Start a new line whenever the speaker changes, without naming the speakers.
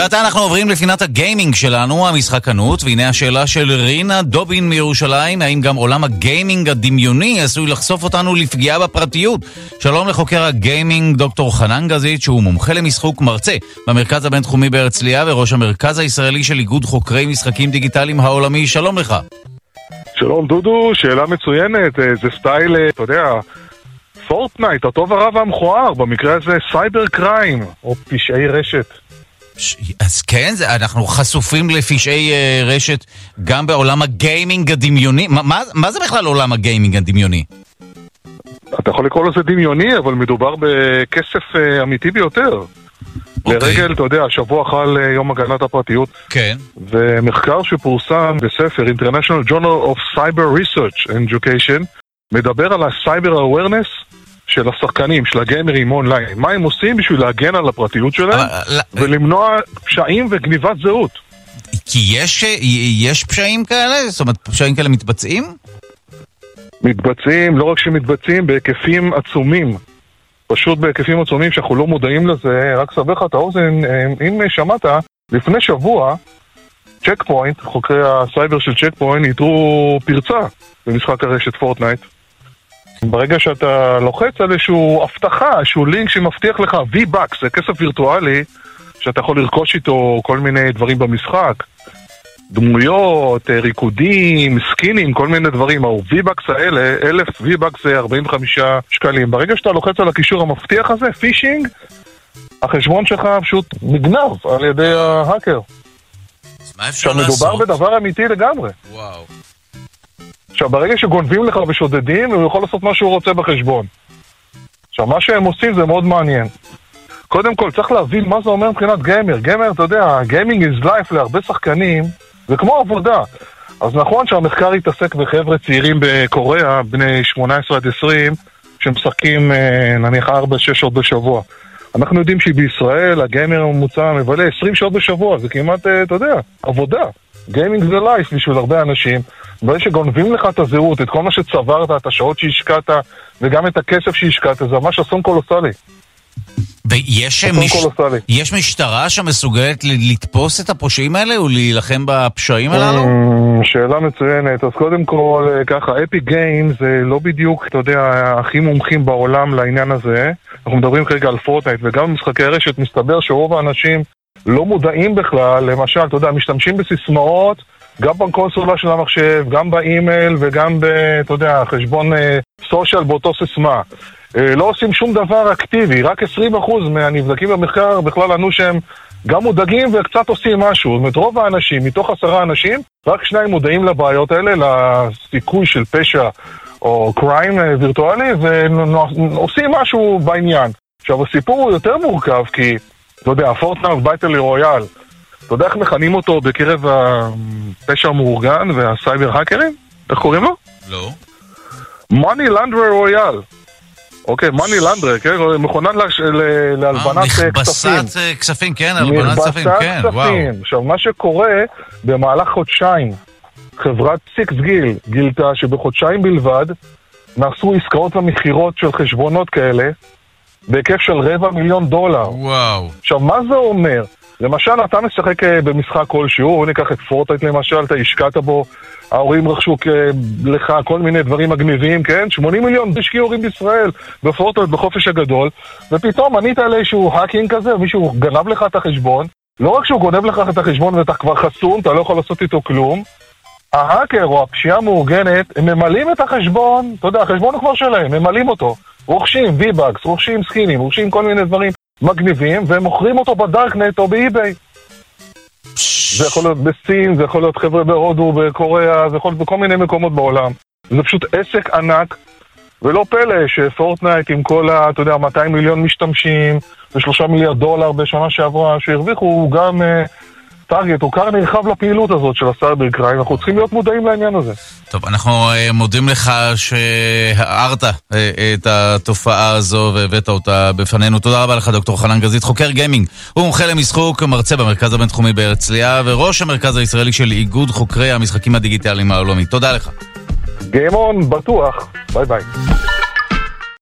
ועתה אנחנו עוברים לפינת הגיימינג שלנו, המשחקנות, והנה השאלה של רינה דובין מירושלים, האם גם עולם הגיימינג הדמיוני עשוי לחשוף אותנו לפגיעה בפרטיות? שלום לחוקר הגיימינג דוקטור חנן גזית, שהוא מומחה למשחוק מרצה במרכז הבינתחומי בהרצליה וראש המרכז הישראלי של איגוד חוקרי משחקים דיגיטליים העולמי, שלום לך.
שלום דודו, שאלה מצוינת, אה, זה סטייל, אה, אתה יודע, פורטנייט, הטוב הרע והמכוער, במקרה הזה cyber crime, או פשעי רשת.
אז כן, זה, אנחנו חשופים לפשעי uh, רשת גם בעולם הגיימינג הדמיוני. מה, מה, מה זה בכלל עולם הגיימינג הדמיוני?
אתה יכול לקרוא לזה דמיוני, אבל מדובר בכסף uh, אמיתי ביותר. Okay. אוקיי. לרגל, אתה יודע, השבוע חל uh, יום הגנת הפרטיות.
כן.
ומחקר שפורסם בספר International Journal of Cyber Research and Education מדבר על ה-Cyber Awareness של השחקנים, של הגיימרים אונליין, מה הם עושים בשביל להגן על הפרטיות שלהם ולמנוע פשעים וגניבת זהות.
כי יש, יש פשעים כאלה? זאת אומרת, פשעים כאלה מתבצעים?
מתבצעים, לא רק שמתבצעים, בהיקפים עצומים. פשוט בהיקפים עצומים שאנחנו לא מודעים לזה. רק אסבר לך את האוזן, אם שמעת, לפני שבוע, צ'ק פוינט, חוקרי הסייבר של צ'ק פוינט, איתרו פרצה במשחק הרשת פורטנייט. ברגע שאתה לוחץ על איזשהו הבטחה, איזשהו לינק שמבטיח לך V-Bucks, זה כסף וירטואלי שאתה יכול לרכוש איתו כל מיני דברים במשחק. דמויות, אה, ריקודים, סקינים, כל מיני דברים. ה-V-Bucks האלה, אלף V-Bucks זה 45 שקלים. ברגע שאתה לוחץ על הקישור המבטיח הזה, פישינג, החשבון שלך פשוט נגנב על ידי ההאקר.
מה אפשר לעשות?
עכשיו מדובר בדבר אמיתי לגמרי.
וואו.
עכשיו, ברגע שגונבים לך ושודדים, הוא יכול לעשות מה שהוא רוצה בחשבון. עכשיו, מה שהם עושים זה מאוד מעניין. קודם כל, צריך להבין מה זה אומר מבחינת גיימר. גיימר, אתה יודע, גיימינג is life להרבה שחקנים, זה כמו עבודה. אז נכון שהמחקר התעסק בחבר'ה צעירים בקוריאה, בני 18 עד 20, שמשחקים אה, נניח 4-6 שעות בשבוע. אנחנו יודעים שבישראל הגיימר הממוצע מבלה 20 שעות בשבוע, זה כמעט, אה, אתה יודע, עבודה. גיימינג זה לייף בשביל הרבה אנשים. ברגע שגונבים לך את הזהות, את כל מה שצברת, את השעות שהשקעת, וגם את הכסף שהשקעת, זה ממש אסון קולוסלי.
ויש מש... יש משטרה שמסוגלת לתפוס את הפושעים האלה ולהילחם בפשעים הללו?
Mm, שאלה מצוינת. אז קודם כל, אה, ככה, Epic Games זה לא בדיוק, אתה יודע, הכי מומחים בעולם לעניין הזה. אנחנו מדברים כרגע על פורטנייט, וגם במשחקי רשת מסתבר שרוב האנשים לא מודעים בכלל, למשל, אתה יודע, משתמשים בסיסמאות גם בקונסולה של המחשב, גם באימייל וגם ב... אתה יודע, חשבון social באותו סיסמה. אה, לא עושים שום דבר אקטיבי, רק 20% מהנבדקים במחקר בכלל ענו שהם גם מודאגים וקצת עושים משהו. זאת אומרת, רוב האנשים, מתוך עשרה אנשים, רק שניים מודעים לבעיות האלה, לסיכוי של פשע או crime אה, וירטואלי, ועושים משהו בעניין. עכשיו, הסיפור הוא יותר מורכב, כי, אתה יודע, Fortnite Battle Royale, אתה יודע איך מכנים אותו בקרב הפשע המאורגן והסייבר האקרים? איך קוראים לו?
לא.
מאני לנדרי רויאל. אוקיי, מאני לנדרי, כן? מכונה להלבנת אה, כספים.
מכבסת אה, כספים, כן, הלבנת כספים, כן, וואו.
עכשיו, מה שקורה במהלך חודשיים, חברת סיקס גיל גילתה שבחודשיים בלבד נעשו עסקאות ומכירות של חשבונות כאלה בהיקף של רבע מיליון דולר.
וואו.
עכשיו, מה זה אומר? למשל, אתה משחק אה, במשחק כלשהו, בוא ניקח את פורטייט למשל, אתה השקעת בו, ההורים רכשו לך כל מיני דברים מגניבים, כן? 80 מיליון השקיעו הורים בישראל בפורטנייט בחופש הגדול, ופתאום ענית על איזשהו hacking כזה, מישהו גנב לך את החשבון, לא רק שהוא גונב לך את החשבון ואתה כבר חסום, אתה לא יכול לעשות איתו כלום, ההאקר או הפשיעה המאורגנת, הם ממלאים את החשבון, אתה יודע, החשבון הוא כבר שלהם, ממלאים אותו. רוכשים V-Bucks, רוכשים סקינים, רוכשים כל מיני דברים מגניבים, והם מוכרים אותו בדארקנט או ב eBay. זה יכול להיות בסין, זה יכול להיות חבר'ה בהודו, בקוריאה, זה יכול להיות בכל מיני מקומות בעולם. זה פשוט עסק ענק, ולא פלא שפורטנייט עם כל ה... אתה יודע, 200 מיליון משתמשים, ו-3 מיליארד דולר בשנה שעברה שהרוויחו, הוא גם... Uh, target הוא כר נרחב לפעילות הזאת של ה cyber crime, אנחנו צריכים להיות מודעים לעניין הזה.
טוב, אנחנו uh, מודים לך שהארת uh, את התופעה הזו והבאת אותה בפנינו. תודה רבה לך, דוקטור חנן גזית, חוקר גיימינג. הוא מומחה למשחוק, מרצה במרכז הבינתחומי בהרצליה, וראש המרכז הישראלי של איגוד חוקרי המשחקים הדיגיטליים העולמי. תודה לך.
גיימון, בטוח. ביי ביי.